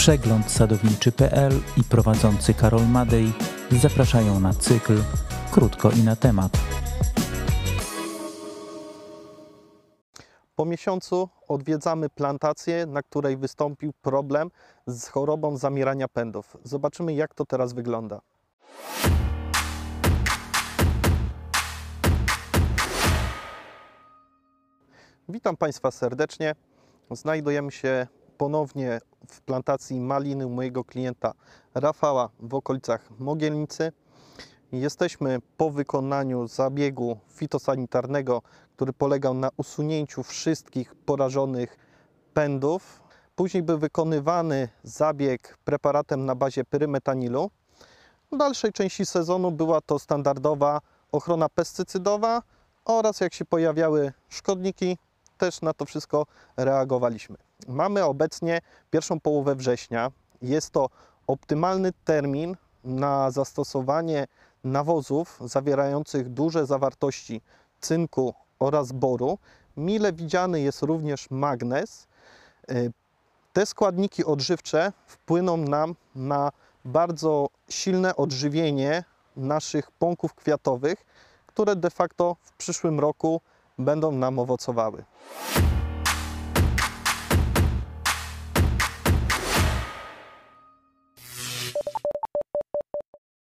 Przegląd sadowniczy.pl i prowadzący Karol Madej zapraszają na cykl Krótko i na temat. Po miesiącu odwiedzamy plantację, na której wystąpił problem z chorobą zamierania pędów. Zobaczymy, jak to teraz wygląda. Witam Państwa serdecznie. Znajdujemy się ponownie w plantacji maliny mojego klienta Rafała w okolicach Mogielnicy. Jesteśmy po wykonaniu zabiegu fitosanitarnego, który polegał na usunięciu wszystkich porażonych pędów. Później był wykonywany zabieg preparatem na bazie pyrymetanilu. W dalszej części sezonu była to standardowa ochrona pestycydowa oraz jak się pojawiały szkodniki, też na to wszystko reagowaliśmy. Mamy obecnie pierwszą połowę września. Jest to optymalny termin na zastosowanie nawozów zawierających duże zawartości cynku oraz boru. Mile widziany jest również magnez. Y, Te składniki odżywcze wpłyną nam na bardzo silne odżywienie naszych pąków kwiatowych, które de facto w przyszłym roku będą nam owocowały.